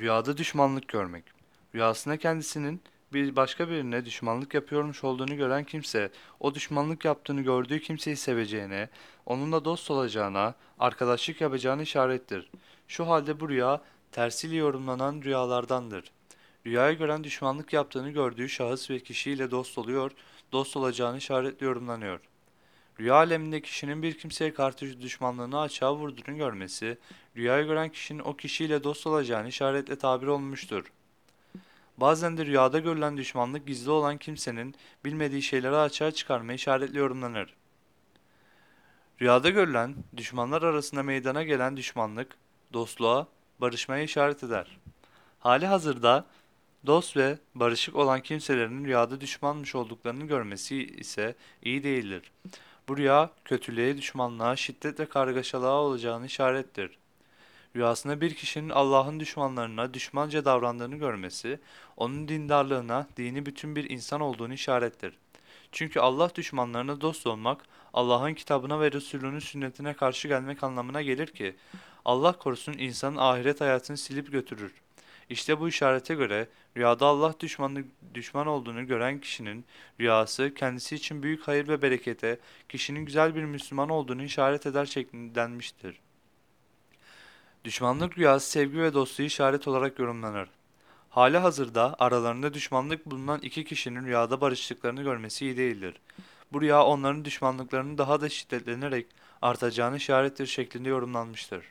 Rüyada düşmanlık görmek. Rüyasında kendisinin bir başka birine düşmanlık yapıyormuş olduğunu gören kimse, o düşmanlık yaptığını gördüğü kimseyi seveceğine, onunla dost olacağına, arkadaşlık yapacağına işarettir. Şu halde bu rüya tersiyle yorumlanan rüyalardandır. Rüyayı gören düşmanlık yaptığını gördüğü şahıs ve kişiyle dost oluyor, dost olacağını işaretle yorumlanıyor. Rüya aleminde kişinin bir kimseye karşı düşmanlığını açığa vurduğunu görmesi, rüyayı gören kişinin o kişiyle dost olacağını işaretle tabir olmuştur. Bazen de rüyada görülen düşmanlık gizli olan kimsenin bilmediği şeyleri açığa çıkarmaya işaretle yorumlanır. Rüyada görülen, düşmanlar arasında meydana gelen düşmanlık, dostluğa, barışmaya işaret eder. Hali hazırda dost ve barışık olan kimselerin rüyada düşmanmış olduklarını görmesi ise iyi değildir. Bu rüya kötülüğe, düşmanlığa, şiddet ve kargaşalığa olacağını işarettir. Rüyasında bir kişinin Allah'ın düşmanlarına düşmanca davrandığını görmesi, onun dindarlığına, dini bütün bir insan olduğunu işarettir. Çünkü Allah düşmanlarına dost olmak, Allah'ın kitabına ve Resulünün sünnetine karşı gelmek anlamına gelir ki, Allah korusun insanın ahiret hayatını silip götürür. İşte bu işarete göre rüyada Allah düşmanı, düşman olduğunu gören kişinin rüyası kendisi için büyük hayır ve berekete, kişinin güzel bir Müslüman olduğunu işaret eder şeklinde denmiştir. Düşmanlık rüyası sevgi ve dostluğu işaret olarak yorumlanır. Hali hazırda aralarında düşmanlık bulunan iki kişinin rüyada barıştıklarını görmesi iyi değildir. Bu rüya onların düşmanlıklarının daha da şiddetlenerek artacağını işarettir şeklinde yorumlanmıştır.